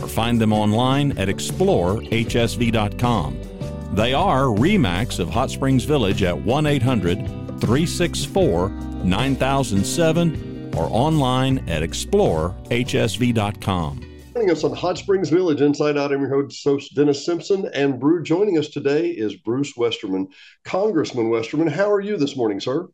or find them online at explorehsv.com. They are REMAX of Hot Springs Village at 1 800 364 9007 or online at explorehsv.com. Joining us on Hot Springs Village Inside Out, I'm your host, Dennis Simpson. And Brew, joining us today is Bruce Westerman. Congressman Westerman, how are you this morning, sir?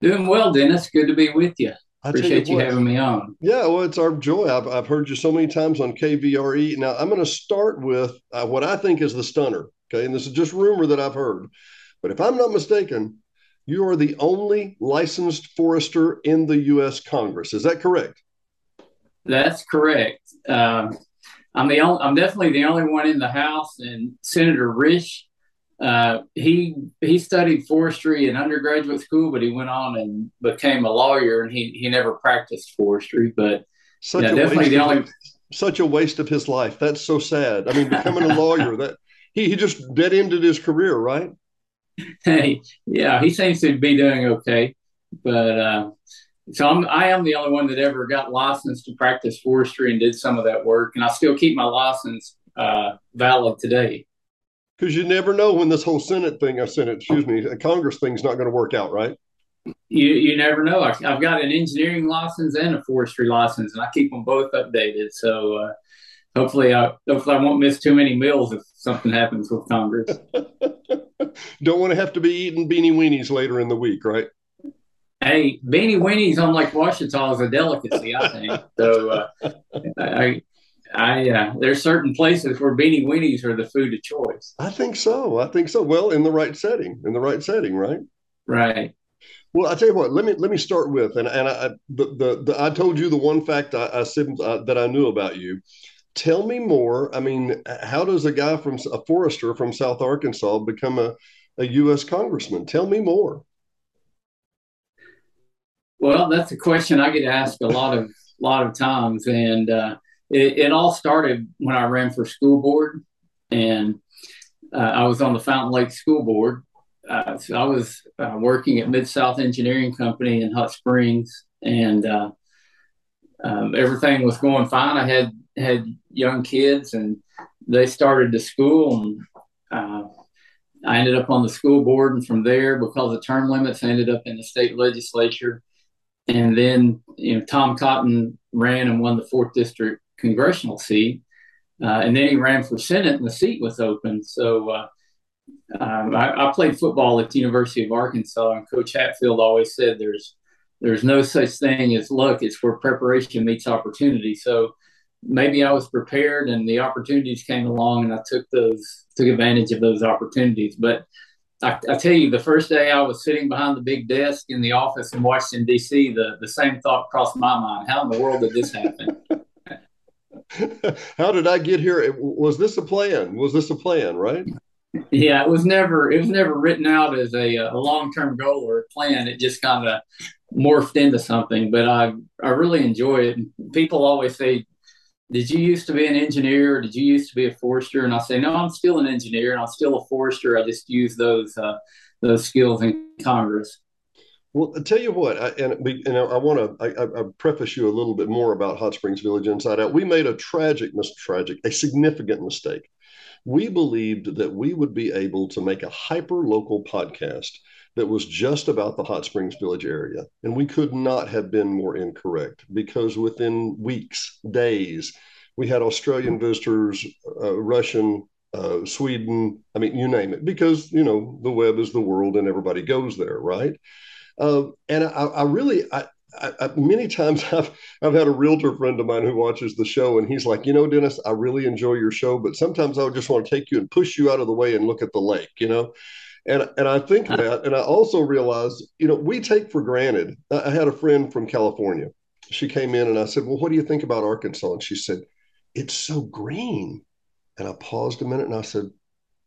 Doing well, Dennis. Good to be with you. I Appreciate you, you having me on. Yeah, well, it's our joy. I've, I've heard you so many times on KVRE. Now, I'm going to start with uh, what I think is the stunner. Okay. And this is just rumor that I've heard. But if I'm not mistaken, you are the only licensed forester in the U.S. Congress. Is that correct? That's correct. Um, I'm the only, I'm definitely the only one in the House, and Senator Risch uh, he he studied forestry in undergraduate school, but he went on and became a lawyer, and he he never practiced forestry. But such yeah, definitely the only such a waste of his life. That's so sad. I mean, becoming a lawyer that he he just dead ended his career, right? Hey, yeah, he seems to be doing okay, but. Uh, so I'm, I am the only one that ever got licensed to practice forestry and did some of that work, and I still keep my license uh, valid today because you never know when this whole Senate thing, I uh, Senate, excuse me, a Congress thing's not going to work out, right? You you never know. I, have got an engineering license and a forestry license, and I keep them both updated. So uh, hopefully, I hopefully I won't miss too many meals if something happens with Congress. Don't want to have to be eating beanie weenies later in the week, right? Hey, beanie weenies on Lake Ouachita is a delicacy, I think. So uh, I I uh, there's certain places where beanie weenies are the food of choice. I think so. I think so. Well, in the right setting, in the right setting, right? Right. Well, I tell you what. Let me let me start with, and and I the the, the I told you the one fact I, I said uh, that I knew about you. Tell me more. I mean, how does a guy from a forester from South Arkansas become a a U.S. congressman? Tell me more. Well, that's a question I get asked a lot of lot of times, and uh, it, it all started when I ran for school board, and uh, I was on the Fountain Lake School Board. Uh, so I was uh, working at Mid South Engineering Company in Hot Springs, and uh, um, everything was going fine. I had had young kids, and they started to school, and uh, I ended up on the school board. And from there, because of term limits, I ended up in the state legislature. And then, you know, Tom Cotton ran and won the fourth district congressional seat. Uh, and then he ran for Senate, and the seat was open. So uh, um, I, I, played football at the University of Arkansas, and Coach Hatfield always said there's there's no such thing as luck; it's where preparation meets opportunity. So maybe I was prepared, and the opportunities came along, and I took those took advantage of those opportunities. But I, I, tell you, the first day I was sitting behind the big desk in the office in Washington D.C., the the same thought crossed my mind: How in the world did this happen? how did I get here? Was this a plan? Was this a plan, right? Yeah, it was never it was never written out as a, a long term goal or a plan. It just kind of morphed into something. But I I really enjoy it. People always say, "Did you used to be an engineer? did you used to be a forester?" And I say, "No, I'm still an engineer and I'm still a forester. I just use those uh, those skills in Congress." Well, I tell you what, I, and, and I want to I, I, preface you a little bit more about Hot Springs Village Inside Out. We made a tragic, tragic, a significant mistake. We believed that we would be able to make a hyper local podcast that was just about the Hot Springs Village area, and we could not have been more incorrect because within weeks, days, we had Australian visitors, uh, Russian uh, Sweden. I mean, you name it, because you know the web is the world and everybody goes there, right? Uh, and I, I really, I, I, many times I've I've had a realtor friend of mine who watches the show, and he's like, you know, Dennis, I really enjoy your show, but sometimes I would just want to take you and push you out of the way and look at the lake, you know. And and I think that, and I also realize, you know, we take for granted. I had a friend from California. She came in, and I said, well, what do you think about Arkansas? And she said, it's so green. And I paused a minute, and I said,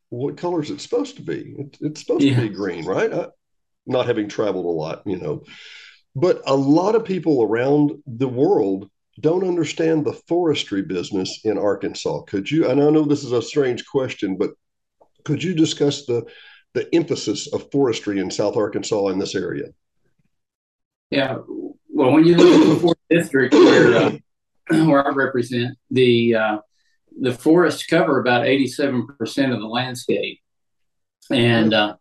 what color is it supposed to be? It, it's supposed yeah. to be green, right? I, not having traveled a lot, you know. But a lot of people around the world don't understand the forestry business in Arkansas. Could you? And I know this is a strange question, but could you discuss the the emphasis of forestry in South Arkansas in this area? Yeah. Well, when you look at the fourth district where uh, where I represent, the uh, the forests cover about eighty seven percent of the landscape, and uh,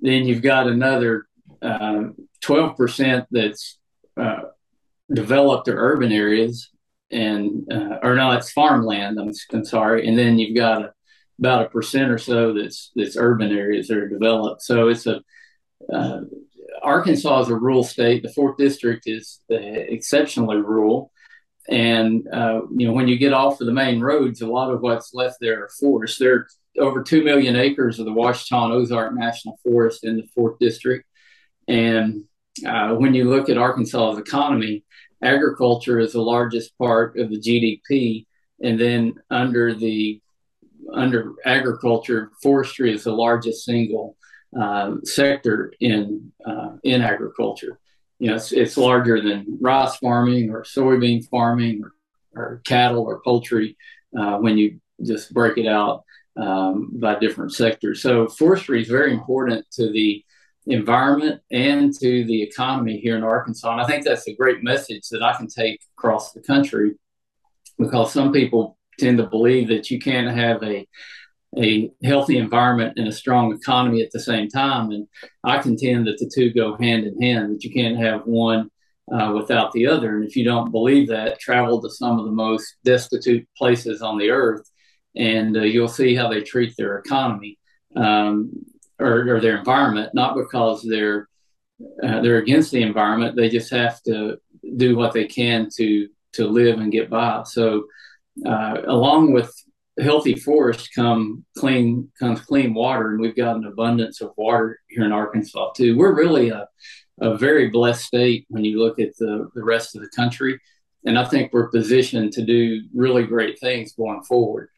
then you've got another um, twelve percent that's uh, developed or urban areas, and uh, or no, it's farmland. I'm, I'm sorry, and then you've got a, about a percent or so that's that's urban areas that are developed. So it's a uh, Arkansas is a rural state. The fourth district is uh, exceptionally rural. And uh, you know, when you get off of the main roads, a lot of what's left there are forests. There are over two million acres of the Ouachita Ozark National Forest in the fourth district, and uh, when you look at Arkansas's economy, agriculture is the largest part of the GDP, and then under the under agriculture, forestry is the largest single uh, sector in uh, in agriculture. You know, it's, it's larger than rice farming or soybean farming or, or cattle or poultry uh, when you just break it out um, by different sectors. So forestry is very important to the environment and to the economy here in Arkansas. And I think that's a great message that I can take across the country because some people tend to believe that you can't have a a healthy environment and a strong economy at the same time. And I contend that the two go hand in hand, that you can't have one uh, without the other. And if you don't believe that, travel to some of the most destitute places on the earth and uh, you'll see how they treat their economy. Um, or, or their environment, not because they're uh, they're against the environment. They just have to do what they can to to live and get by. So, uh, along with healthy forests come clean comes clean water, and we've got an abundance of water here in Arkansas too. We're really a a very blessed state when you look at the, the rest of the country. And I think we're positioned to do really great things going forward.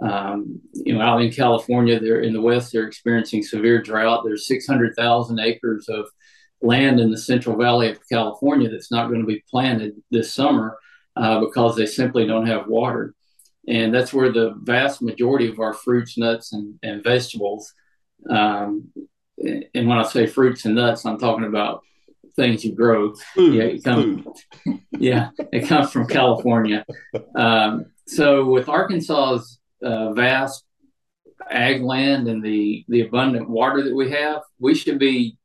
Um, you know, out in California, they're in the West, they're experiencing severe drought. There's 600,000 acres of land in the Central Valley of California that's not going to be planted this summer uh, because they simply don't have water. And that's where the vast majority of our fruits, nuts, and, and vegetables. Um, and when I say fruits and nuts, I'm talking about things you grow. Food, yeah, it comes, yeah, it comes from California. Um, so with Arkansas's uh, vast ag land and the the abundant water that we have, we should be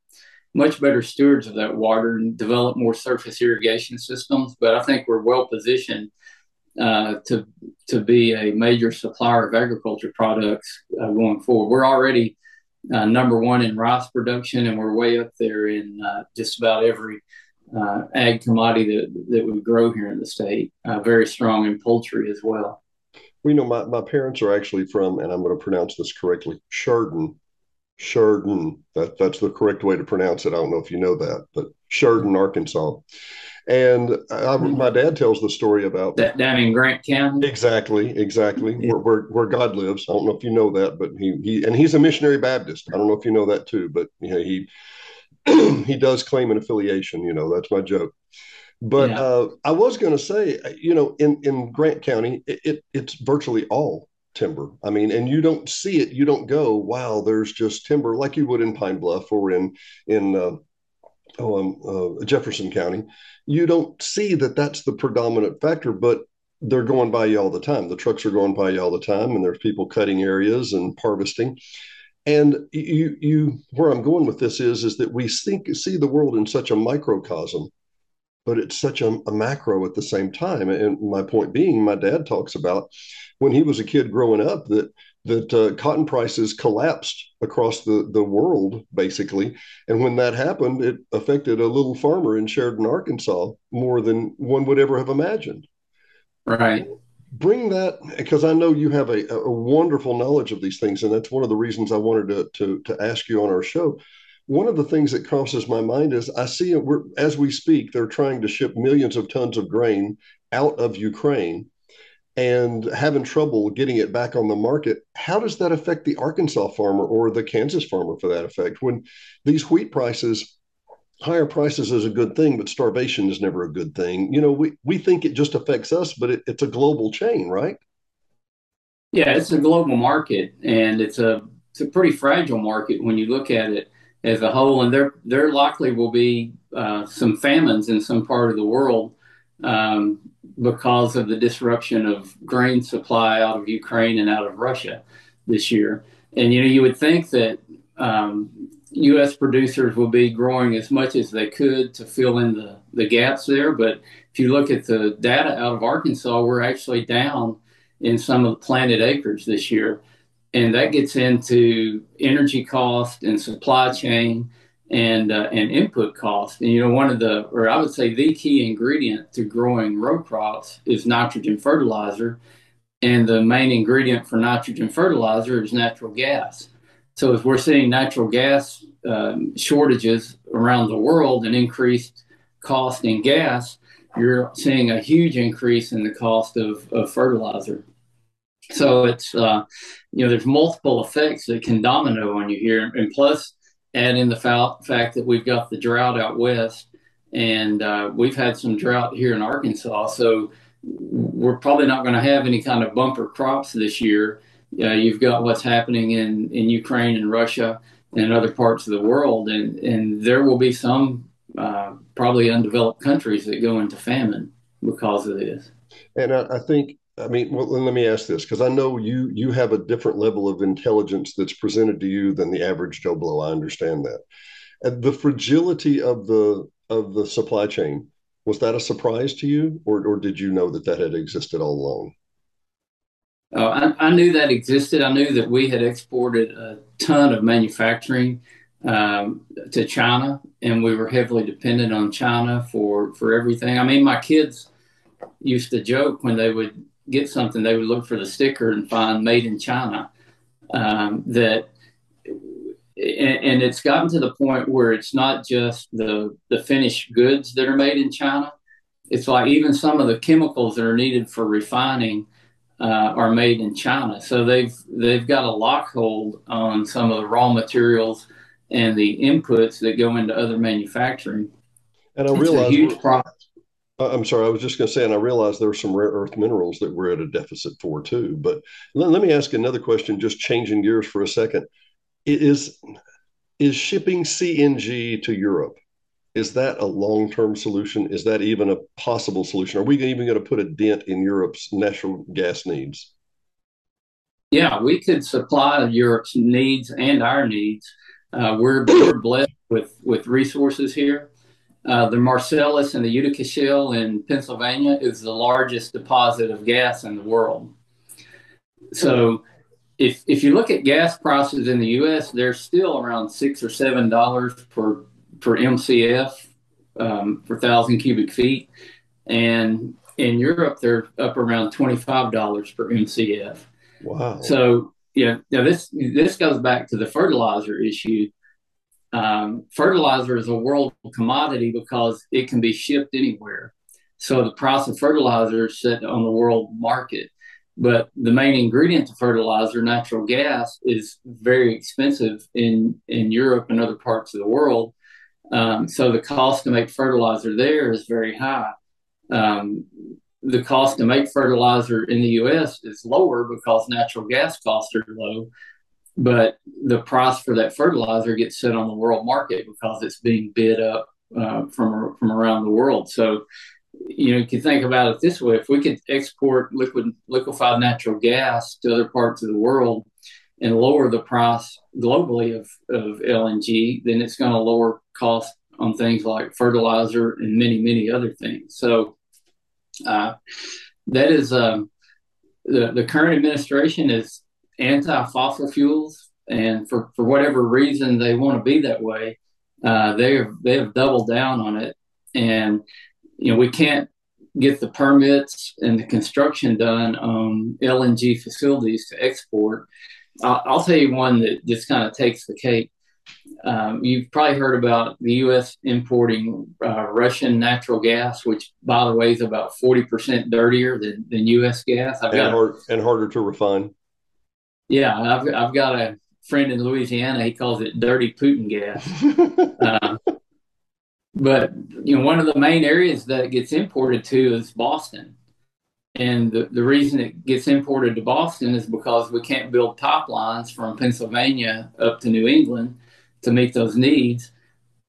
much better stewards of that water and develop more surface irrigation systems. But I think we're well positioned uh, to to be a major supplier of agriculture products uh, going forward. We're already uh, number one in rice production, and we're way up there in uh, just about every uh, ag commodity that that we grow here in the state. Very strong in poultry as well. We know my, my parents are actually from, and I'm going to pronounce this correctly, Sheridan. Sheridan. That, that's the correct way to pronounce it. I don't know if you know that, but Sheridan, Arkansas. And I, my dad tells the story about that down in Grant County. Exactly, exactly, yeah. where, where, where God lives. I don't know if you know that, but he he and he's a missionary Baptist. I don't know if you know that too, but you know, he he does claim an affiliation. You know, that's my joke. But yeah. uh, I was going to say, you know, in, in Grant County, it, it, it's virtually all timber. I mean, and you don't see it. You don't go, wow, there's just timber like you would in Pine Bluff or in in uh, um, uh, Jefferson County. You don't see that that's the predominant factor, but they're going by you all the time. The trucks are going by you all the time, and there's people cutting areas and harvesting. And you, you, where I'm going with this is, is that we think see the world in such a microcosm but it's such a, a, macro at the same time. And my point being, my dad talks about when he was a kid growing up that that uh, cotton prices collapsed across the, the world, basically. And when that happened, it affected a little farmer in Sheridan, Arkansas, more than one would ever have imagined. Right. Bring that because I know you have a, a wonderful knowledge of these things, and that's one of the reasons I wanted to, to, to ask you on our show. One of the things that crosses my mind is I see it as we speak, they're trying to ship millions of tons of grain out of Ukraine and having trouble getting it back on the market, how does that affect the Arkansas farmer or the Kansas farmer for that effect? When these wheat prices, higher prices is a good thing, but starvation is never a good thing. You know, we, we think it just affects us, but it, it's a global chain, right? Yeah, it's a global market and it's a it's a pretty fragile market when you look at it as a whole. And there there likely will be uh, some famines in some part of the world um, because of the disruption of grain supply out of Ukraine and out of Russia this year. And you know, you would think that um, U.S. producers will be growing as much as they could to fill in the, the gaps there. But if you look at the data out of Arkansas, we're actually down in some of the planted acres this year. And that gets into energy cost and supply chain and uh, and input cost. And you know, one of the, or I would say the key ingredient to growing row crops is nitrogen fertilizer, and the main ingredient for nitrogen fertilizer is natural gas. So if we're seeing natural gas um, shortages around the world and increased cost in gas, you're seeing a huge increase in the cost of, of fertilizer. So it's uh, you know there's multiple effects that can domino on you here, and plus add in the fact that we've got the drought out west, and uh, we've had some drought here in Arkansas. So we're probably not going to have any kind of bumper crops this year. Uh, you've got what's happening in, in Ukraine and Russia and other parts of the world, and, and there will be some uh, probably undeveloped countries that go into famine because of this. And I, I think I mean, well, let me ask this because I know you you have a different level of intelligence that's presented to you than the average Joe Blow. I understand that. And the fragility of the of the supply chain was that a surprise to you, or or did you know that that had existed all along? Oh, I, I knew that existed. I knew that we had exported a ton of manufacturing um, to China, and we were heavily dependent on China for for everything. I mean, my kids used to joke when they would get something, they would look for the sticker and find made in China. Um, that and, it's gotten to the point where it's not just the the finished goods that are made in China. It's like even some of the chemicals that are needed for refining uh, are made in China. So they've they've got a lockhold on some of the raw materials and the inputs that go into other manufacturing. And I it's realize a huge problem. I'm sorry, I was just going to say, and I realized there are some rare earth minerals that we're at a deficit for too. But let, let me ask another question, just changing gears for a second. Is is shipping CNG to Europe? Is that a long term solution? Is that even a possible solution? Are we even going to put a dent in Europe's natural gas needs? Yeah, we could supply Europe's needs and our needs. Uh, we're, we're blessed with with resources here. Uh, the Marcellus and the Utica Shale in Pennsylvania is the largest deposit of gas in the world. So, if if you look at gas prices in the U.S., they're still around six or seven dollars per per MCF um, per thousand cubic feet, and in Europe they're up around twenty five dollars per MCF. Wow! So yeah, now this this goes back to the fertilizer issue um, fertilizer is a world commodity because it can be shipped anywhere. So the price of fertilizer is set on the world market. But the main ingredient to fertilizer, natural gas, is very expensive in, in Europe and other parts of the world. Um, so the cost to make fertilizer there is very high. Um, the cost to make fertilizer in the U.S. is lower because natural gas costs are low but the price for that fertilizer gets set on the world market because it's being bid up uh, from from around the world. So, you know, you can think about it this way: if we could export liquid liquefied natural gas to other parts of the world and lower the price globally of, of LNG, then it's going to lower cost on things like fertilizer and many many other things. So, uh, that is um, the the current administration is anti-fossil fuels, and for, for whatever reason they want to be that way, uh, they have they have doubled down on it, and you know we can't get the permits and the construction done on LNG facilities to export. I'll, I'll tell you one that just kind of takes the cake. Um, you've probably heard about the U.S. importing uh, Russian natural gas, which, by the way, is about 40% dirtier than, than U.S. gas. I've and, got, hard, and harder to refine. Yeah, I've, I've got a friend in Louisiana. He calls it dirty Putin gas. uh, but you know, one of the main areas that gets imported to is Boston. And the, the reason it gets imported to Boston is because we can't build pipelines from Pennsylvania up to New England to meet those needs.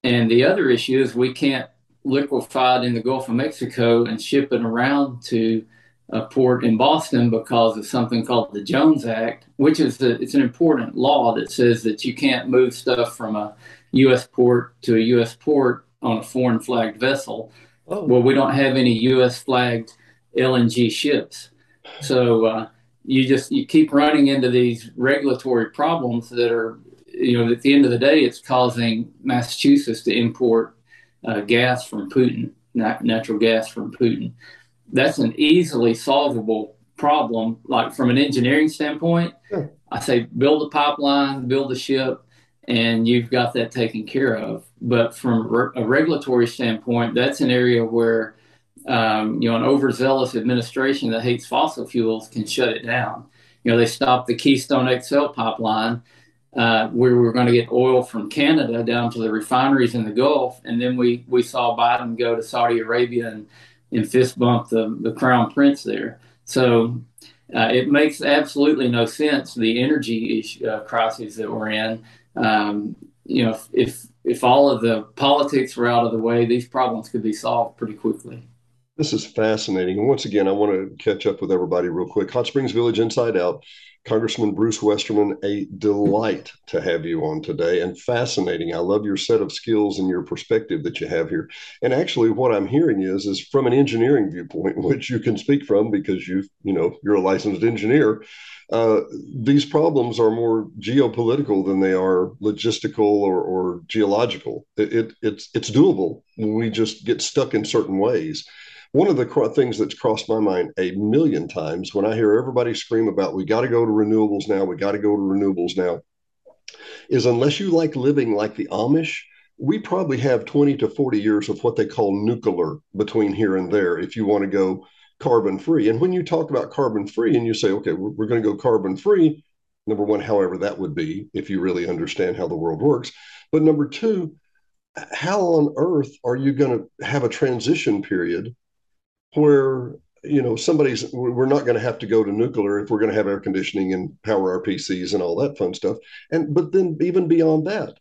And the other issue is we can't liquefy it in the Gulf of Mexico and ship it around to a port in Boston because of something called the Jones Act, which is a, it's an important law that says that you can't move stuff from a U.S. port to a U.S. port on a foreign flagged vessel. Oh. Well, we don't have any U.S. flagged LNG ships, so uh, you just you keep running into these regulatory problems that are, you know, at the end of the day, it's causing Massachusetts to import uh, gas from Putin, nat- natural gas from Putin. That's an easily solvable problem. Like from an engineering standpoint, yeah. I say build a pipeline, build a ship, and you've got that taken care of. But from a regulatory standpoint, that's an area where um, you know an overzealous administration that hates fossil fuels can shut it down. You know, they stopped the Keystone XL pipeline. Uh, where we were going to get oil from Canada down to the refineries in the Gulf, and then we we saw Biden go to Saudi Arabia and, and fist bump the, the crown prince there. So uh, it makes absolutely no sense the energy issue, uh, crisis that we're in um, you know, if if all of the politics were out of the way, these problems could be solved pretty quickly. This is fascinating. And once again, I want to catch up with everybody real quick. Hot Springs Village Inside Out. Congressman Bruce Westerman, a delight to have you on today and fascinating. I love your set of skills and your perspective that you have here. And actually what I'm hearing is is from an engineering viewpoint, which you can speak from because you you know, you're a licensed engineer uh, these problems are more geopolitical than they are logistical or, or geological. It, it, it's it's doable. We just get stuck in certain ways. One of the things that's crossed my mind a million times when I hear everybody scream about we got to go to renewables now, we got to go to renewables now, is unless you like living like the Amish, we probably have 20 to 40 years of what they call nuclear between here and there if you want to go carbon free. And when you talk about carbon free and you say, okay, we're, we're going to go carbon free, number one, however that would be if you really understand how the world works. But number two, how on earth are you going to have a transition period where you know somebody's we're not going to have to go to nuclear if we're going to have air conditioning and power our PCs and all that fun stuff and but then even beyond that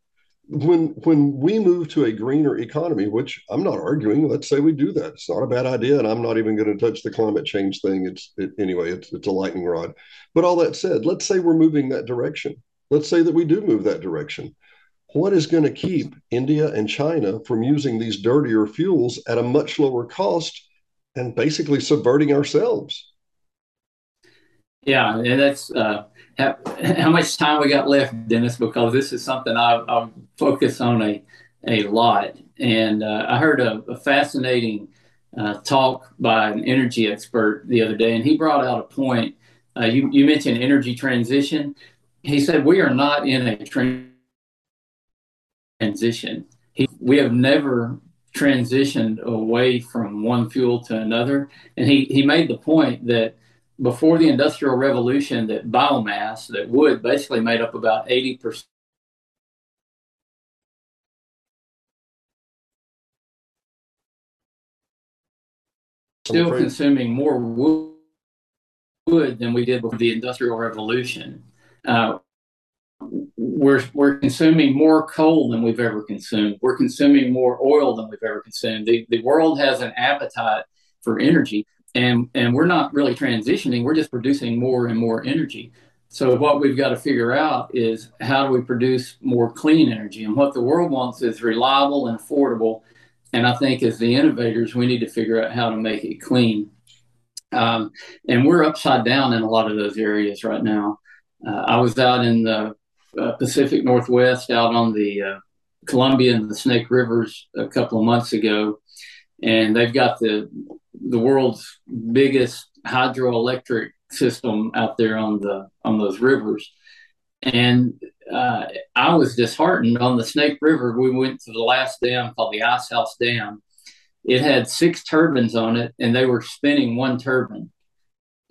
when when we move to a greener economy, which I'm not arguing, let's say we do that. It's not a bad idea, and I'm not even going to touch the climate change thing. It's it, anyway, it's it's a lightning rod. But all that said, let's say we're moving that direction. Let's say that we do move that direction. What is going to keep India and China from using these dirtier fuels at a much lower cost and basically subverting ourselves? Yeah, and that's uh, how, how, much time we got left, Dennis, because this is something I, I focus on a, a lot. And uh, I heard a, a fascinating uh, talk by an energy expert the other day, and he brought out a point. Uh, you, you mentioned energy transition. He said, We are not in a transition. He, we have never transitioned away from one fuel to another. And he, he made the point that before the Industrial Revolution that biomass, that wood, basically made up about 80%. Still consuming more wood than we did before the Industrial Revolution. Uh, we're we're consuming more coal than we've ever consumed. We're consuming more oil than we've ever consumed. The the world has an appetite for energy and and we're not really transitioning. We're just producing more and more energy. So what we've got to figure out is how do we produce more clean energy? And what the world wants is reliable and affordable and i think as the innovators we need to figure out how to make it clean. Um, and we're upside down in a lot of those areas right now. Uh, I was out in the uh, Pacific Northwest, out on the uh, Columbia and the Snake Rivers a couple of months ago, and they've got the the world's biggest hydroelectric system out there on the on those rivers. And uh, I was disheartened on the Snake River. We went to the last dam called the Ice House Dam. It had six turbines on it, and they were spinning one turbine.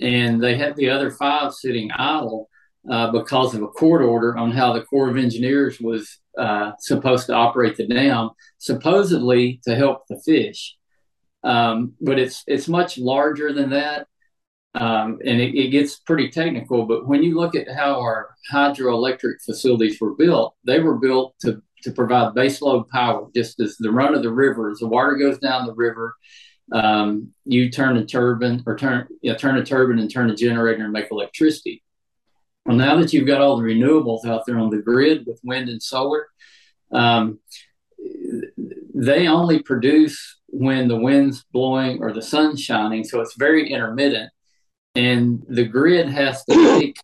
And they had the other five sitting idle uh, because of a court order on how the Corps of Engineers was uh, supposed to operate the dam, supposedly to help the fish. Um, but it's it's much larger than that, um, and it, it, gets pretty technical. But when you look at how our hydroelectric facilities were built, they were built to to provide baseload power, just as the run of the river, as the water goes down the river. Um, you turn a turbine or turn yeah, turn a turbine and turn a generator and make electricity. Well, now that you've got all the renewables out there on the grid with wind and solar, um, they only produce when the wind's blowing or the sun's shining. So it's very intermittent. And the grid has to take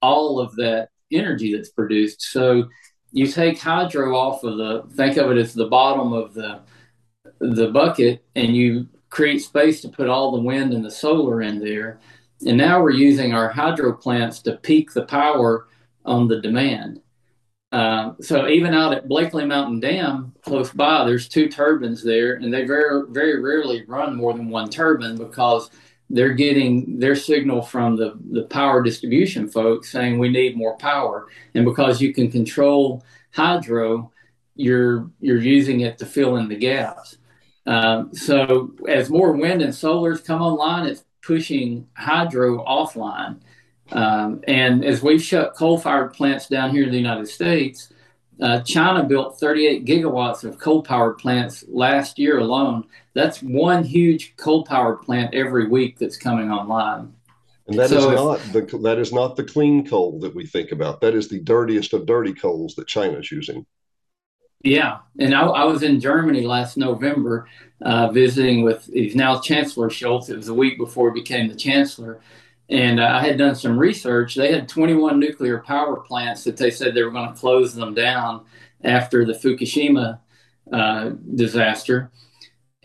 all of that energy that's produced. So you take hydro off of the, think of it as the bottom of the, the bucket, and you create space to put all the wind and the solar in there. And now we're using our hydro plants to peak the power on the demand. Uh, so even out at Blakely Mountain Dam, close by, there's two turbines there, and they very very rarely run more than one turbine because they're getting their signal from the the power distribution folks saying we need more power, and because you can control hydro, you're you're using it to fill in the gaps. Um, so as more wind and solars come online, it's pushing hydro offline. Um, and as we've shut coal fired plants down here in the United States, uh, China built 38 gigawatts of coal powered plants last year alone. That's one huge coal powered plant every week that's coming online. And that so is not the that is not the clean coal that we think about. That is the dirtiest of dirty coals that China's using. Yeah, and I, I was in Germany last November uh, visiting with he's now Chancellor Scholz. It was a week before he became the chancellor, and uh, I had done some research. They had 21 nuclear power plants that they said they were going to close them down after the Fukushima uh, disaster.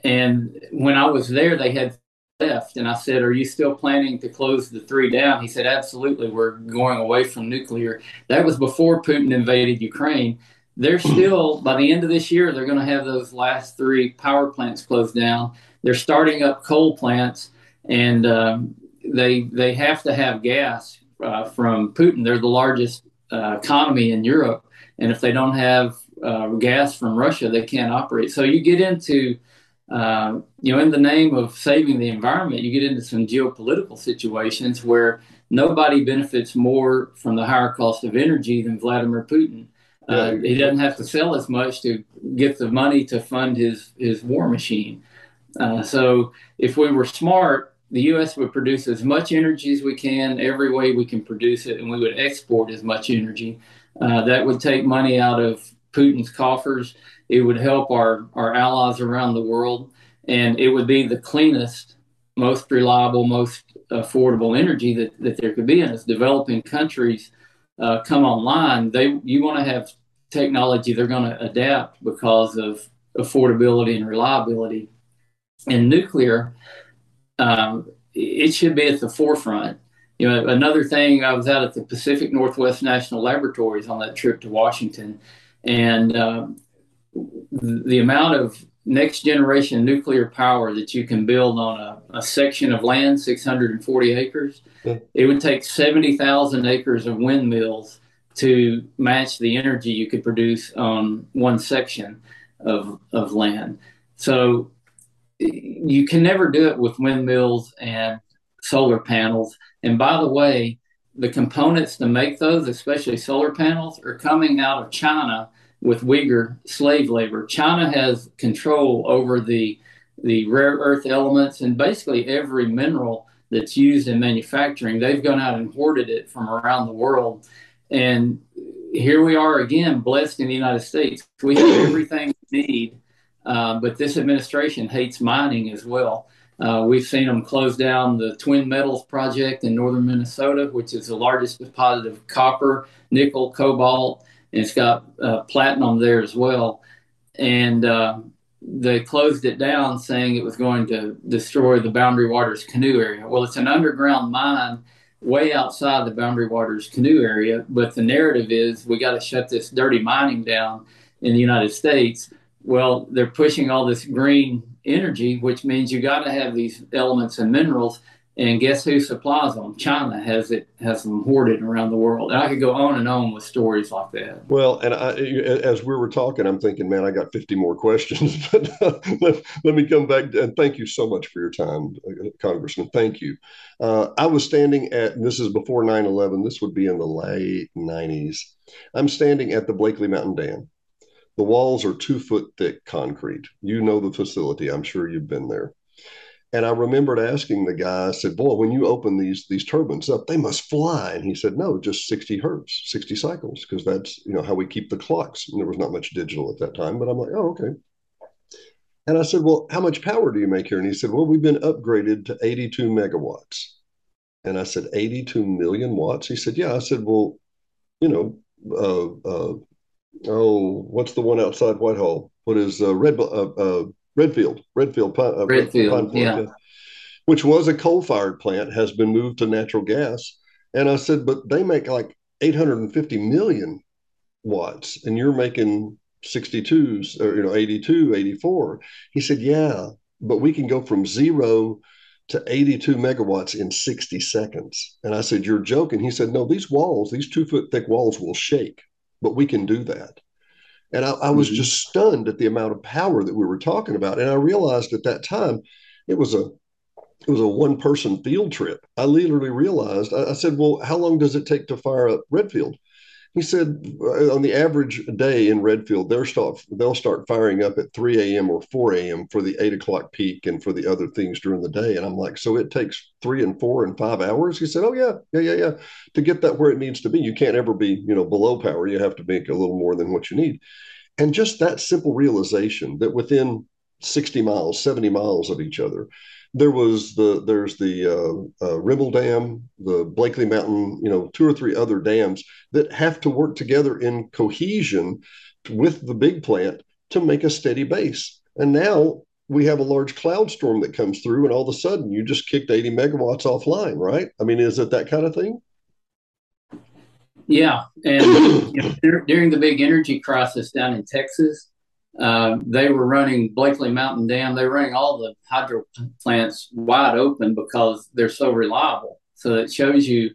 And when I was there, they had left. And I said, Are you still planning to close the three down? He said, Absolutely. We're going away from nuclear. That was before Putin invaded Ukraine. They're still, by the end of this year, they're going to have those last three power plants closed down. They're starting up coal plants. And um, they they have to have gas uh, from Putin. They're the largest uh, economy in Europe, and if they don't have uh, gas from Russia, they can't operate. So you get into uh, you know, in the name of saving the environment, you get into some geopolitical situations where nobody benefits more from the higher cost of energy than Vladimir Putin. Uh, he doesn't have to sell as much to get the money to fund his his war machine. Uh, so if we were smart, the U.S. would produce as much energy as we can, every way we can produce it, and we would export as much energy. Uh, that would take money out of Putin's coffers. It would help our, our allies around the world, and it would be the cleanest, most reliable, most affordable energy that, that there could be. And as developing countries uh, come online, they you want to have technology they're going to adapt because of affordability and reliability. And nuclear um, it should be at the forefront. You know, another thing, I was out at the Pacific Northwest National Laboratories on that trip to Washington, and uh, the amount of next generation nuclear power that you can build on a, a section of land, 640 acres, it would take 70,000 acres of windmills to match the energy you could produce on one section of, of land. So you can never do it with windmills and solar panels. And by the way, the components to make those, especially solar panels, are coming out of China with Uyghur slave labor. China has control over the the rare earth elements and basically every mineral that's used in manufacturing. They've gone out and hoarded it from around the world. And here we are again, blessed in the United States. We have everything we need uh, but this administration hates mining as well. Uh, we've seen them close down the Twin Metals project in northern Minnesota, which is the largest deposit of copper, nickel, cobalt, and it's got uh, platinum there as well. And uh, they closed it down saying it was going to destroy the Boundary Waters canoe area. Well, it's an underground mine way outside the Boundary Waters canoe area, but the narrative is we got to shut this dirty mining down in the United States. Well, they're pushing all this green energy, which means you got to have these elements and minerals and guess who supplies them? China has it has them hoarded around the world. And I could go on and on with stories like that. Well, and I, as we were talking, I'm thinking, man, I got 50 more questions. But uh, let, let, me come back and thank you so much for your time, uh, Congressman. Thank you. Uh, I was standing at this is before 9/11. This would be in the late 90s. I'm standing at the Blakely Mountain Dam. The walls are two foot thick concrete. You know the facility. I'm sure you've been there. And I remembered asking the guy, I said, Boy, when you open these these turbines up, they must fly. And he said, No, just 60 hertz, 60 cycles, because that's you know how we keep the clocks. And there was not much digital at that time. But I'm like, oh, okay. And I said, Well, how much power do you make here? And he said, Well, we've been upgraded to 82 megawatts. And I said, 82 million watts? He said, Yeah. I said, Well, you know, uh, uh, oh, what's the one outside Whitehall? What is uh, Red uh, uh Redfield, Redfield, uh, Redfield, yeah. which was a coal-fired plant, has been moved to natural gas. And I said, but they make like 850 million watts, and you're making 62s or you know 82, 84. He said, yeah, but we can go from zero to 82 megawatts in 60 seconds. And I said, You're joking. He said, No, these walls, these two foot thick walls will shake, but we can do that. And I, I was mm-hmm. just stunned at the amount of power that we were talking about. And I realized at that time it was a it was a one person field trip. I literally realized I, I said, "Well, how long does it take to fire up Redfield?" He said, uh, on the average day in Redfield, they'll start they'll start firing up at 3 a.m. or 4 a.m. for the eight o'clock peak and for the other things during the day. And I'm like, so it takes three and four and five hours. He said, oh yeah, yeah, yeah, yeah. To get that where it needs to be, you can't ever be you know below power. You have to make a little more than what you need. And just that simple realization that within 60 miles, 70 miles of each other, there was the there's the uh, uh, Remmel Dam, the Blakely Mountain, you know, two or three other dams that have to work together in cohesion with the big plant to make a steady base. And now we have a large cloud storm that comes through, and all of a sudden you just kicked 80 megawatts offline, right? I mean, is it that kind of thing? Yeah, and you know, during the big energy crisis down in Texas, uh, they were running Blakely Mountain Dam. They were running all the hydro plants wide open because they're so reliable. So it shows you,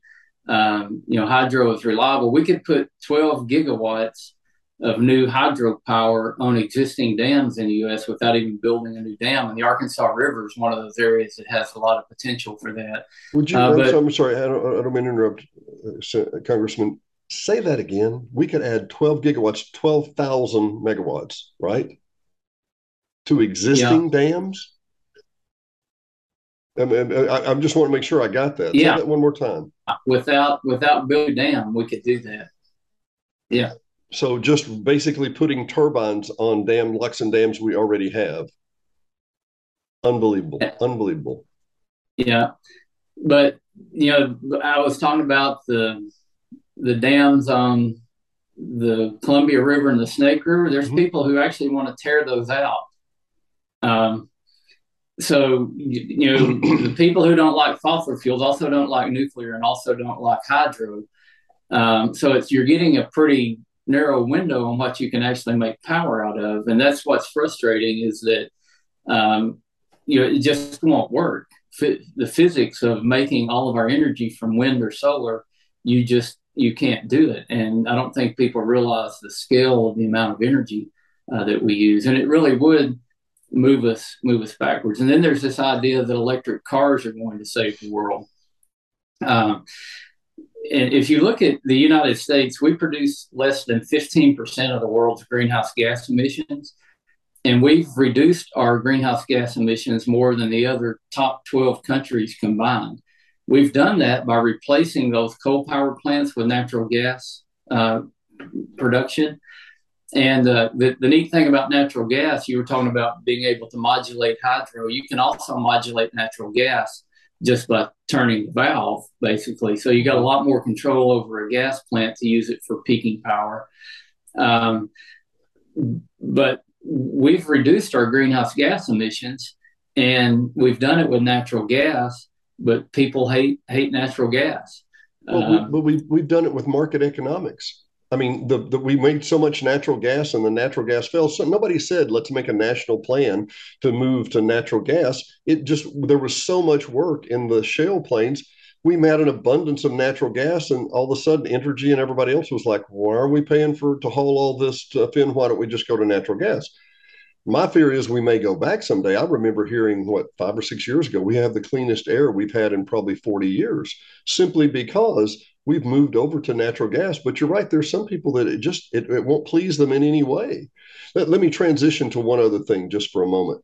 um, you know, hydro is reliable. We could put 12 gigawatts of new hydropower on existing dams in the U.S. without even building a new dam. And the Arkansas River is one of those areas that has a lot of potential for that. Would you? Uh, but, I'm sorry, I don't, I don't mean to interrupt, uh, Congressman. Say that again. We could add 12 gigawatts, 12,000 megawatts, right? To existing yeah. dams. I, mean, I, I just want to make sure I got that. Yeah. Say that one more time. Without without building dam, we could do that. Yeah. So just basically putting turbines on dam Luxon dams we already have. Unbelievable. Unbelievable. Yeah. But you know, I was talking about the the dams on the Columbia River and the Snake River, there's mm-hmm. people who actually want to tear those out. Um, so you, you know the people who don't like fossil fuels also don't like nuclear and also don't like hydro. Um, so it's you're getting a pretty narrow window on what you can actually make power out of, and that's what's frustrating is that um, you know it just won't work. F- the physics of making all of our energy from wind or solar, you just you can't do it. And I don't think people realize the scale of the amount of energy uh, that we use, and it really would move us move us backwards. And then there's this idea that electric cars are going to save the world. Um, and if you look at the United States, we produce less than 15% of the world's greenhouse gas emissions. And we've reduced our greenhouse gas emissions more than the other top 12 countries combined. We've done that by replacing those coal power plants with natural gas uh, production. And uh, the, the neat thing about natural gas, you were talking about being able to modulate hydro. You can also modulate natural gas just by turning the valve, basically. So you got a lot more control over a gas plant to use it for peaking power. Um, but we've reduced our greenhouse gas emissions, and we've done it with natural gas. But people hate hate natural gas. Well, um, we, but we we've done it with market economics. I mean, the, the, we made so much natural gas and the natural gas fell. So nobody said, let's make a national plan to move to natural gas. It just, there was so much work in the shale plays. We had an abundance of natural gas, and all of a sudden, Entergy and everybody else was like, why are we paying for to haul all this stuff in? Why don't we just go to natural gas? My fear is we may go back someday. I remember hearing what five or six years ago, we have the cleanest air we've had in probably 40 years, simply because we've moved over to natural gas. But you're right, there's some people that it just it, it won't please them in any way. Let, let me transition to one other thing just for a moment.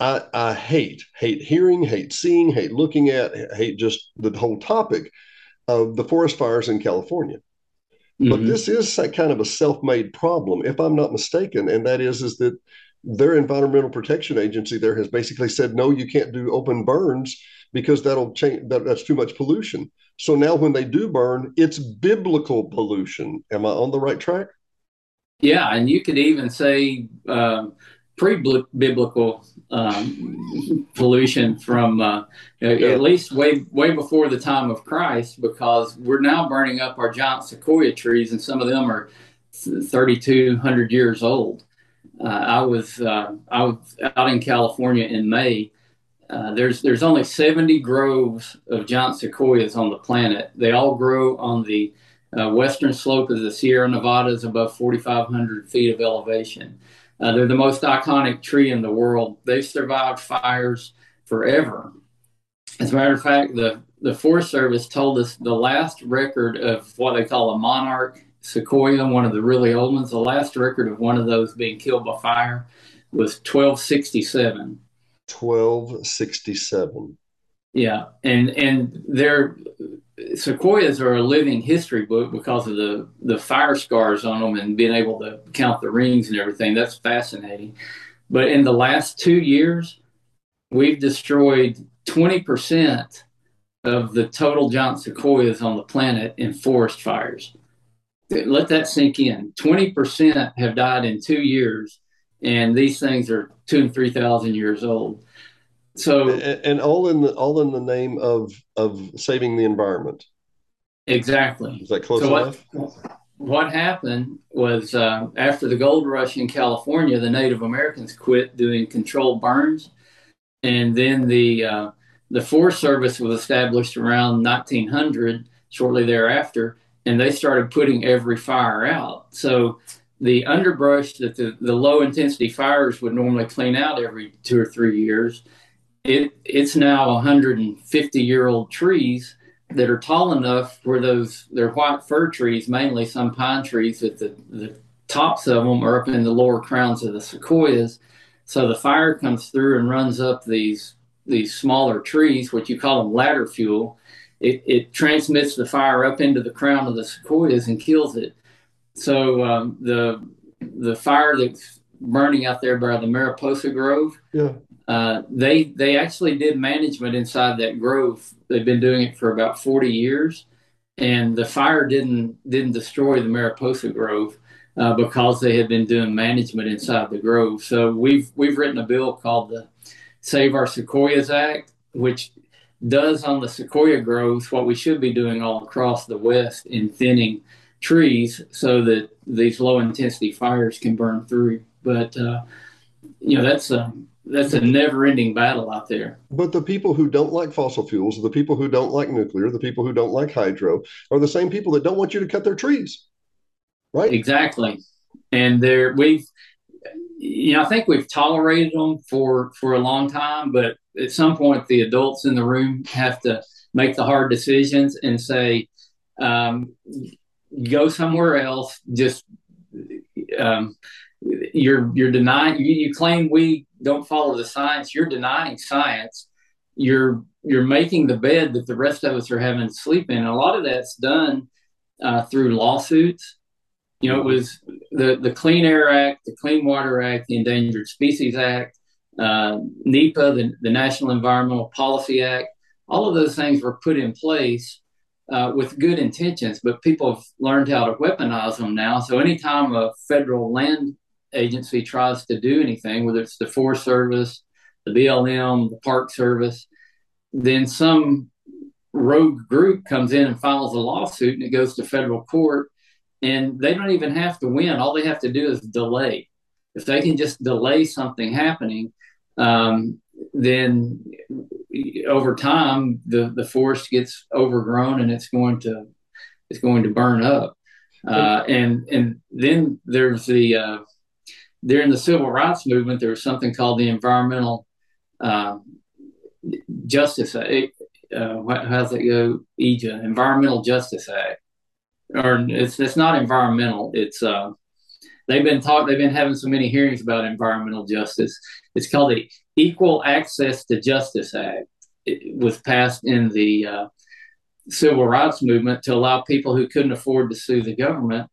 I, I hate, hate hearing, hate seeing, hate looking at, hate just the whole topic of the forest fires in California. Mm-hmm. But this is kind of a self-made problem, if I'm not mistaken, and that is is that their environmental protection agency there has basically said no, you can't do open burns because that'll change. That, that's too much pollution. So now when they do burn, it's biblical pollution. Am I on the right track? Yeah, and you could even say um, pre-biblical um, pollution from uh, yeah. at least way way before the time of Christ, because we're now burning up our giant sequoia trees, and some of them are 3,200 years old. Uh, I was uh, I was out in California in May, uh, there's there's only 70 groves of giant sequoias on the planet. They all grow on the western slope of the Sierra Nevadas above 4,500 feet of elevation. Uh, they're the most iconic tree in the world. They've survived fires forever. As a matter of fact, the, the Forest Service told us the last record of what they call a monarch sequoia, one of the really old ones, the last record of one of those being killed by fire was 1267. 1267. Yeah, and and their sequoias are a living history book because of the the fire scars on them and being able to count the rings and everything. That's fascinating. But in the last two years, we've destroyed 20% of the total giant sequoias on the planet in forest fires. Let that sink in. 20% have died in two years and these things are two and three thousand years old. So and, and, all in the all in the name of of saving the environment. Exactly. Is that close so enough? What, what happened was uh, after the gold rush in California, the Native Americans quit doing controlled burns, and then the uh, the Forest Service was established around 1900, shortly thereafter, and they started putting every fire out. So the underbrush that the, the low intensity fires would normally clean out every two or three years, it it's now 150 year old trees that are tall enough where those they're white fir trees, mainly some pine trees that the, the tops of them are up in the lower crowns of the sequoias. So the fire comes through and runs up these these smaller trees, which you call them ladder fuel. It, it transmits the fire up into the crown of the sequoias and kills it. So um, the the fire that's burning out there by the Mariposa Grove, yeah. Uh, they they actually did management inside that grove. They've been doing it for about forty years, and the fire didn't didn't destroy the Mariposa Grove uh, because they had been doing management inside the grove. So we've we've written a bill called the Save Our Sequoias Act, which does on the sequoia groves what we should be doing all across the West in thinning trees so that these low intensity fires can burn through. But uh, you know that's a that's a never ending battle out there. But the people who don't like fossil fuels, the people who don't like nuclear, the people who don't like hydro, are the same people that don't want you to cut their trees, right? Exactly. And there we've you know I think we've tolerated them for for a long time, but at some point the adults in the room have to make the hard decisions and say um, go somewhere else. Just um, you're you're denying. You, you claim we don't follow the science. You're denying science. You're you're making the bed that the rest of us are having to sleep in. And a lot of that's done uh, through lawsuits You know, it was the, the Clean Air Act, the Clean Water Act, the Endangered Species Act, uh, NEPA, the, the National Environmental Policy Act. All of those things were put in place uh, with good intentions, but people have learned how to weaponize them now. So anytime a federal land agency tries to do anything, whether it's the Forest Service, the BLM, the Park Service, then some rogue group comes in and files a lawsuit and it goes to federal court and they don't even have to win. All they have to do is delay. If they can just delay something happening, um, then over time the the forest gets overgrown and it's going to it's going to burn up. Uh, and and then there's the uh, during the civil rights movement there was something called the environmental uh, justice uh, how does it go EJA Environmental Justice Act. Or it's it's not environmental it's uh, they've been taught they've been having so many hearings about environmental justice it's called the Equal Access to Justice Act. It was passed in the uh, civil rights movement to allow people who couldn't afford to sue the government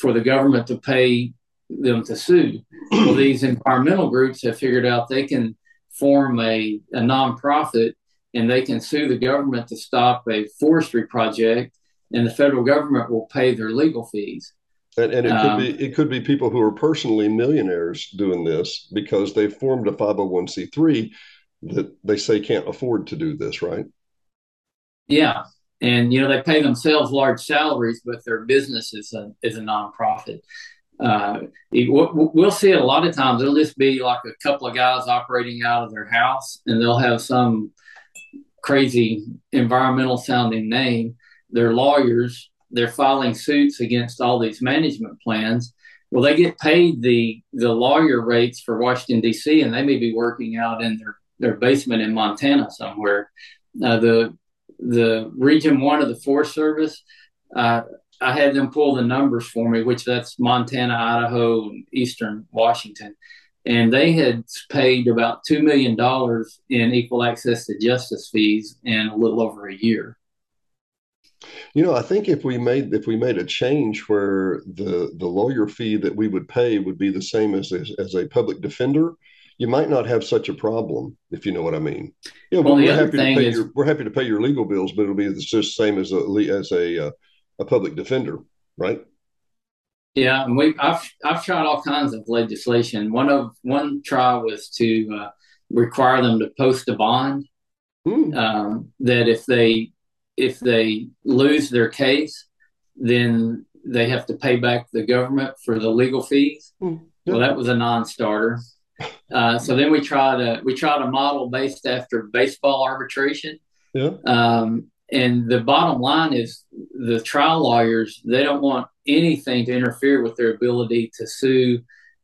for the government to pay them to sue. well, these environmental groups have figured out they can form a, a nonprofit and they can sue the government to stop a forestry project, and the federal government will pay their legal fees. And, and it um, could be it could be people who are personally millionaires doing this because they formed a 501c3 that they say can't afford to do this, right? Yeah. And you know they pay themselves large salaries, but their business is a is a nonprofit. Uh, we'll see it a lot of times. It'll just be like a couple of guys operating out of their house, and they'll have some crazy environmental sounding name. They're lawyers they're filing suits against all these management plans. Well, they get paid the the lawyer rates for Washington D.C. and they may be working out in their their basement in Montana somewhere. Uh, the the Region One of the Forest Service, uh, I had them pull the numbers for me, which that's Montana, Idaho, and Eastern Washington, and they had paid about two million dollars in equal access to justice fees in a little over a year. You know, I think if we made if we made a change where the the lawyer fee that we would pay would be the same as a, as a public defender, you might not have such a problem if you know what I mean. Yeah, well, we're happy to pay is, your we're happy to pay your legal bills, but it'll be the same as a as a uh, a public defender, right? Yeah, and we I've I've tried all kinds of legislation. One of one trial was to uh, require them to post a bond. Hmm. Um, that if they if they lose their case, then they have to pay back the government for the legal fees. Mm, yeah. Well, that was a non-starter. Uh, so then we try to we try to model based after baseball arbitration. Yeah. Um, and the bottom line is the trial lawyers they don't want anything to interfere with their ability to sue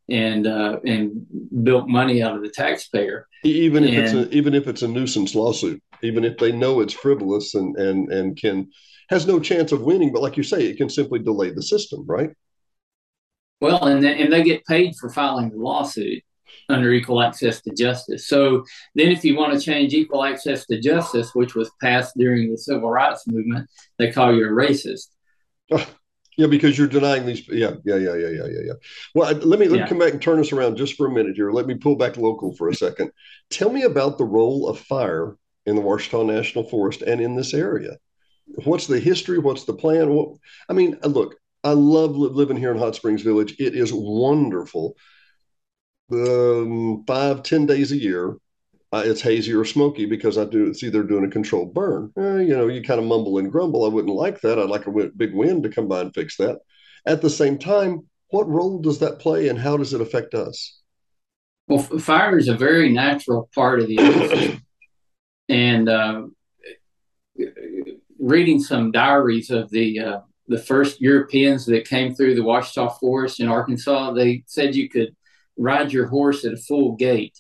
and uh, and bilk money out of the taxpayer. Even if and, it's a, even if it's a nuisance lawsuit even if they know it's frivolous and and and can has no chance of winning. But like you say, it can simply delay the system, right? Well, and they, and they get paid for filing the lawsuit under equal access to justice. So then, if you want to change equal access to justice, which was passed during the civil rights movement, they call you a racist. Yeah, because you're denying these. Yeah, yeah, yeah, yeah, yeah, yeah, yeah. Well, let me let yeah. me come back and turn us around just for a minute here. Let me pull back local for a second. Tell me about the role of fire in the Ouachita National Forest and in this area. What's the history? What's the plan? What, I mean, uh, look, I love living here in Hot Springs Village. It is wonderful. Um, five, ten days a year, uh, it's hazy or smoky because I do see they're doing a controlled burn. Eh, you know, you kind of mumble and grumble. I wouldn't like that. I'd like a big wind to come by and fix that. At the same time, what role does that play and how does it affect us? Well, fire is a very natural part of the ecosystem and uh, reading some diaries of the uh, the first Europeans that came through the Ouachita Forest in Arkansas, they said you could ride your horse at a full gait.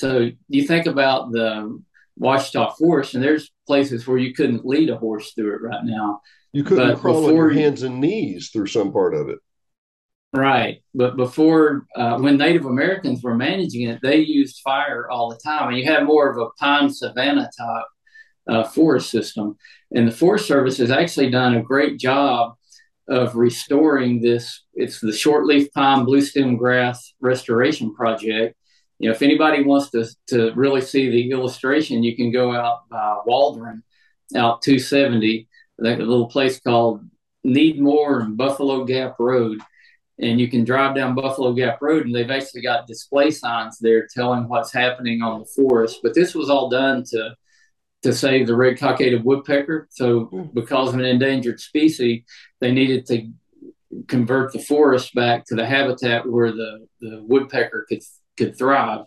So you think about the Ouachita Forest, and there's places where you couldn't lead a horse through it right now. You couldn't but crawl on your hands and knees through some part of it. Right. But before, uh, when Native Americans were managing it, they used fire all the time. And you had more of a pine savanna type uh, forest system. And the Forest Service has actually done a great job of restoring this. It's the shortleaf pine blue stem grass restoration project. You know, if anybody wants to to really see the illustration, you can go out by Waldron, out 270, that little place called Needmore and Buffalo Gap Road, and you can drive down Buffalo Gap Road, and they've actually got display signs there telling what's happening on the forest. But this was all done to to save the red cockaded woodpecker. So, hmm. because of an endangered species, they needed to convert the forest back to the habitat where the, the woodpecker could could thrive.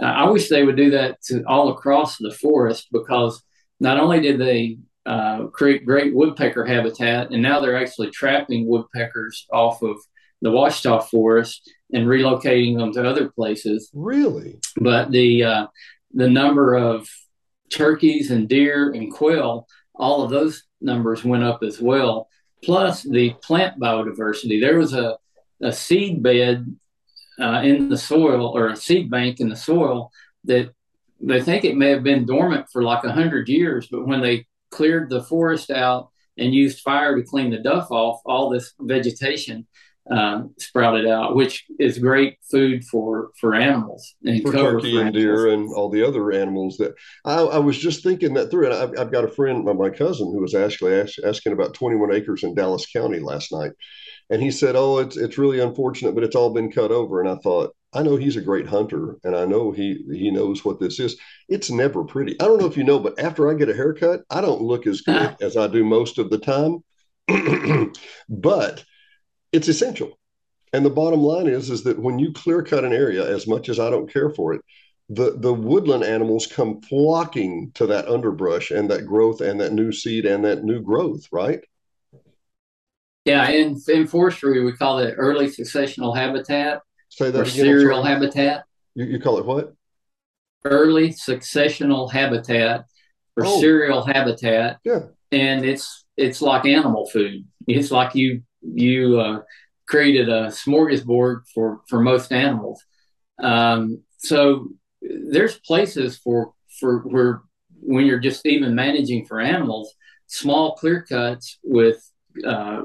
Uh, I wish they would do that to all across the forest because not only did they uh, create great woodpecker habitat, and now they're actually trapping woodpeckers off of the Ouachita forest and relocating them to other places. Really? But the uh, the number of turkeys and deer and quail, all of those numbers went up as well. Plus the plant biodiversity. There was a, a seed bed uh, in the soil or a seed bank in the soil that they think it may have been dormant for like a hundred years, but when they cleared the forest out and used fire to clean the duff off, all this vegetation uh, sprouted out, which is great food for for animals and for turkey for and deer and all the other animals. That I, I was just thinking that through. And I've, I've got a friend, my cousin, who was actually asking about 21 acres in Dallas County last night, and he said, "Oh, it's it's really unfortunate, but it's all been cut over." And I thought, I know he's a great hunter, and I know he he knows what this is. It's never pretty. I don't know if you know, but after I get a haircut, I don't look as good as I do most of the time. but it's essential. And the bottom line is, is that when you clear cut an area, as much as I don't care for it, the, the woodland animals come flocking to that underbrush and that growth and that new seed and that new growth, right? Yeah, in, in forestry, we call it early successional habitat Say that or seral habitat. You, you call it what? Early successional habitat or oh. seral habitat. Yeah. And it's it's like animal food. It's like you you uh, created a smorgasbord for for most animals. Um, so there's places for for where when you're just even managing for animals, small clear cuts with uh,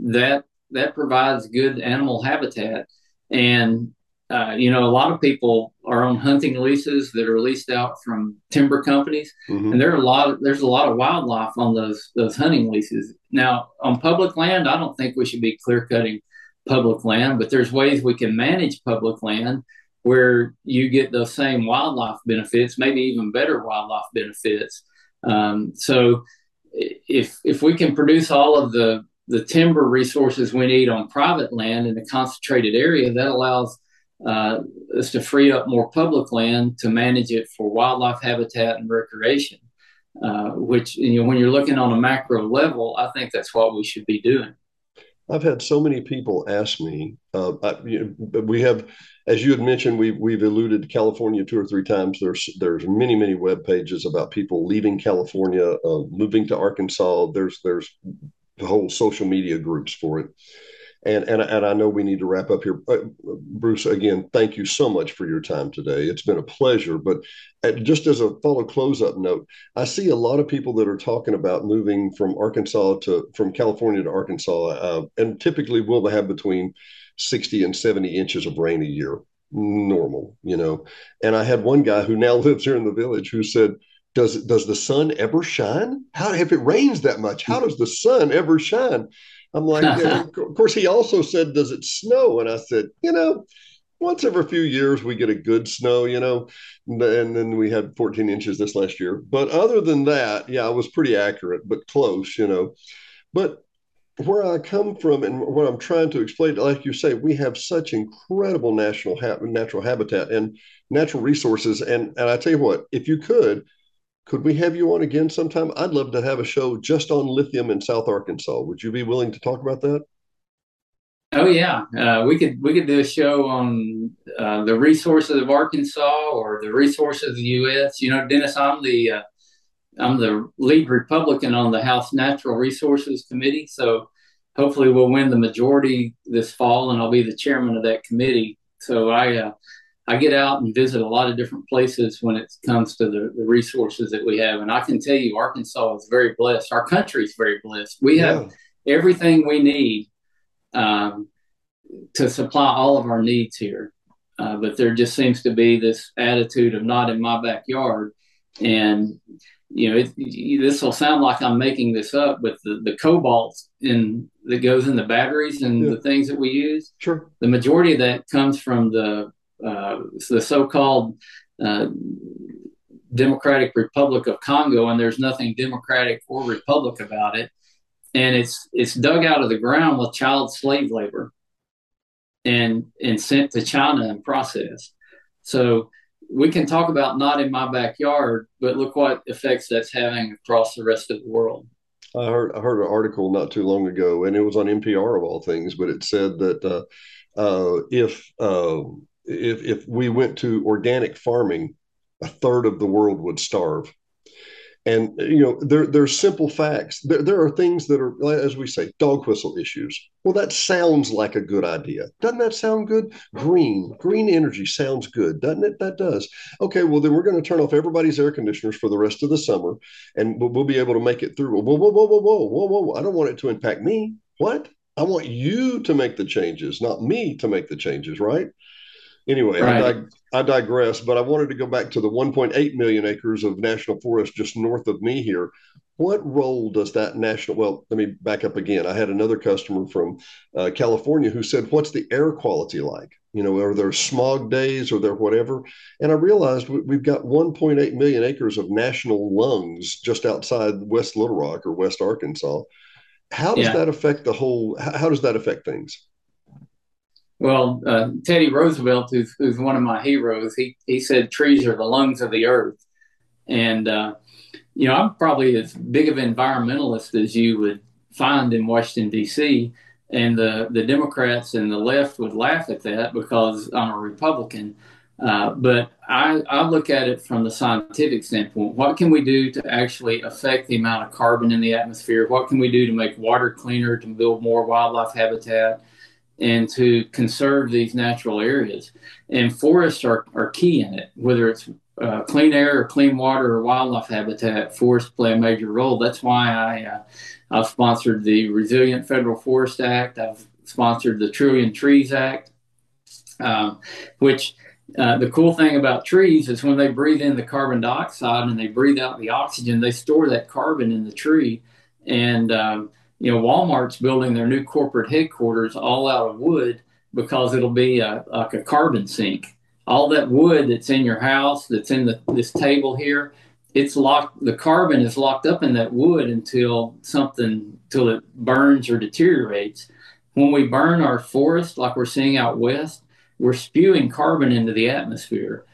that that provides good animal habitat and uh, you know, a lot of people are on hunting leases that are leased out from timber companies, mm-hmm. and there are a lot. Of, there's a lot of wildlife on those those hunting leases. Now, on public land, I don't think we should be clear cutting public land, but there's ways we can manage public land where you get those same wildlife benefits, maybe even better wildlife benefits. Um, so, if if we can produce all of the the timber resources we need on private land in a concentrated area, that allows uh, is to free up more public land to manage it for wildlife habitat and recreation. Uh, which you know, when you're looking on a macro level, I think that's what we should be doing. I've had so many people ask me. Uh, I, you know, we have, as you had mentioned, we've we've alluded to California two or three times. There's there's many many web pages about people leaving California, uh, moving to Arkansas. There's there's the whole social media groups for it and and and I know we need to wrap up here. Bruce, again, thank you so much for your time today. It's been a pleasure. But uh, just as a follow close up note, I see a lot of people that are talking about moving from Arkansas to from California to Arkansas, uh, and typically we'll have between sixty and seventy inches of rain a year, normal, you know. And I had one guy who now lives here in the village who said. Does does the sun ever shine? How if it rains that much? How does the sun ever shine? I'm like, yeah. of course, he also said, Does it snow? And I said, You know, once every few years we get a good snow, you know, and then we had 14 inches this last year. But other than that, yeah, I was pretty accurate, but close, you know. But where I come from and what I'm trying to explain, like you say, we have such incredible national ha- natural habitat and natural resources. And and I tell you what, if you could, could we have you on again sometime? I'd love to have a show just on lithium in South Arkansas. Would you be willing to talk about that? Oh yeah, uh, we could we could do a show on uh, the resources of Arkansas or the resources of the U.S. You know, Dennis, I'm the uh, I'm the lead Republican on the House Natural Resources Committee, so hopefully we'll win the majority this fall, and I'll be the chairman of that committee. So I uh, I get out and visit a lot of different places when it comes to the, the resources that we have. And I can tell you, Arkansas is very blessed. Our country is very blessed. We have yeah. everything we need um, to supply all of our needs here. Uh, but there just seems to be this attitude of not in my backyard. And, you know, it, this will sound like I'm making this up, but the, the cobalt in that goes in the batteries and yeah. the things that we use, sure. the majority of that comes from the uh, the so-called uh, Democratic Republic of Congo, and there's nothing democratic or republic about it. And it's it's dug out of the ground with child slave labor, and and sent to China and processed. So we can talk about not in my backyard, but look what effects that's having across the rest of the world. I heard I heard an article not too long ago, and it was on NPR of all things, but it said that uh, uh, if uh, if if we went to organic farming, a third of the world would starve. And you know, there there's simple facts. There, there are things that are, as we say, dog whistle issues. Well, that sounds like a good idea. Doesn't that sound good? Green, green energy sounds good, doesn't it? That does. Okay, well then we're going to turn off everybody's air conditioners for the rest of the summer, and we'll, we'll be able to make it through. Whoa, whoa, whoa, whoa, whoa, whoa, whoa! I don't want it to impact me. What? I want you to make the changes, not me to make the changes, right? Anyway, right. I, dig- I digress, but I wanted to go back to the 1.8 million acres of national forest just north of me here. What role does that national? Well, let me back up again. I had another customer from uh, California who said, "What's the air quality like? You know, are there smog days or there whatever?" And I realized we, have got 1.8 million acres of national lungs just outside West Little Rock or West Arkansas. How does yeah. that affect the whole? How does that affect things? Well, uh, Teddy Roosevelt, who's, who's one of my heroes, he, he said trees are the lungs of the earth. And, uh, you know, I'm probably as big of an environmentalist as you would find in Washington, D.C. And the, the Democrats and the left would laugh at that because I'm a Republican. Uh, but I, I look at it from the scientific standpoint. What can we do to actually affect the amount of carbon in the atmosphere? What can we do to make water cleaner, to build more wildlife habitat? And to conserve these natural areas. And forests are, are key in it, whether it's uh, clean air or clean water or wildlife habitat, forests play a major role. That's why I, uh, I've sponsored the Resilient Federal Forest Act. I've sponsored the Trillion Trees Act, um, which uh, the cool thing about trees is when they breathe in the carbon dioxide and they breathe out the oxygen, they store that carbon in the tree. And um, you know, Walmart's building their new corporate headquarters all out of wood because it'll be a, like a carbon sink. All that wood that's in your house, that's in the, this table here, it's locked. The carbon is locked up in that wood until something, until it burns or deteriorates. When we burn our forest, like we're seeing out west, we're spewing carbon into the atmosphere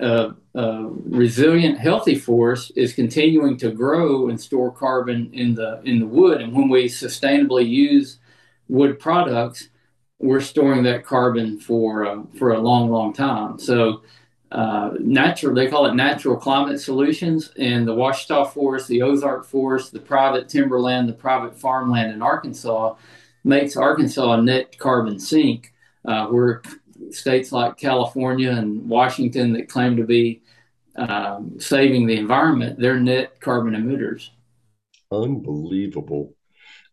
uh, uh, resilient, healthy forest is continuing to grow and store carbon in the in the wood. And when we sustainably use wood products, we're storing that carbon for uh, for a long, long time. So uh, natural, they call it natural climate solutions. And the Ouachita Forest, the Ozark Forest, the private timberland, the private farmland in Arkansas makes Arkansas a net carbon sink. Uh, we're states like California and Washington that claim to be um, saving the environment, they're net carbon emitters. Unbelievable.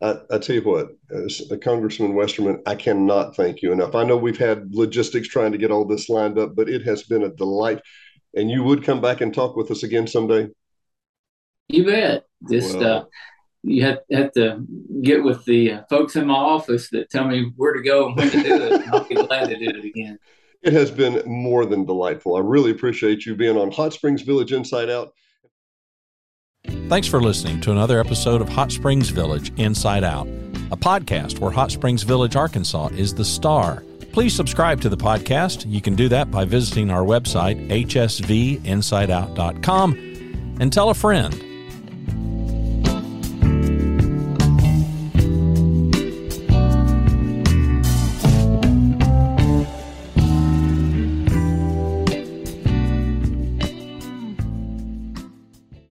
I, I, tell you what, Congressman Westerman, I cannot thank you enough. I know we've had logistics trying to get all this lined up, but it has been a delight. And you would come back and talk with us again someday? You bet. Just well, uh, you have, have to get with the uh, folks in my office that tell me where to go and when to do it. I'll be glad to do it again. It has been more than delightful. I really appreciate you being on Hot Springs Village Inside Out. Thanks for listening to another episode of Hot Springs Village Inside Out, a podcast where Hot Springs Village, Arkansas is the star. Please subscribe to the podcast. You can do that by visiting our website, hsvinsideout.com, and tell a friend.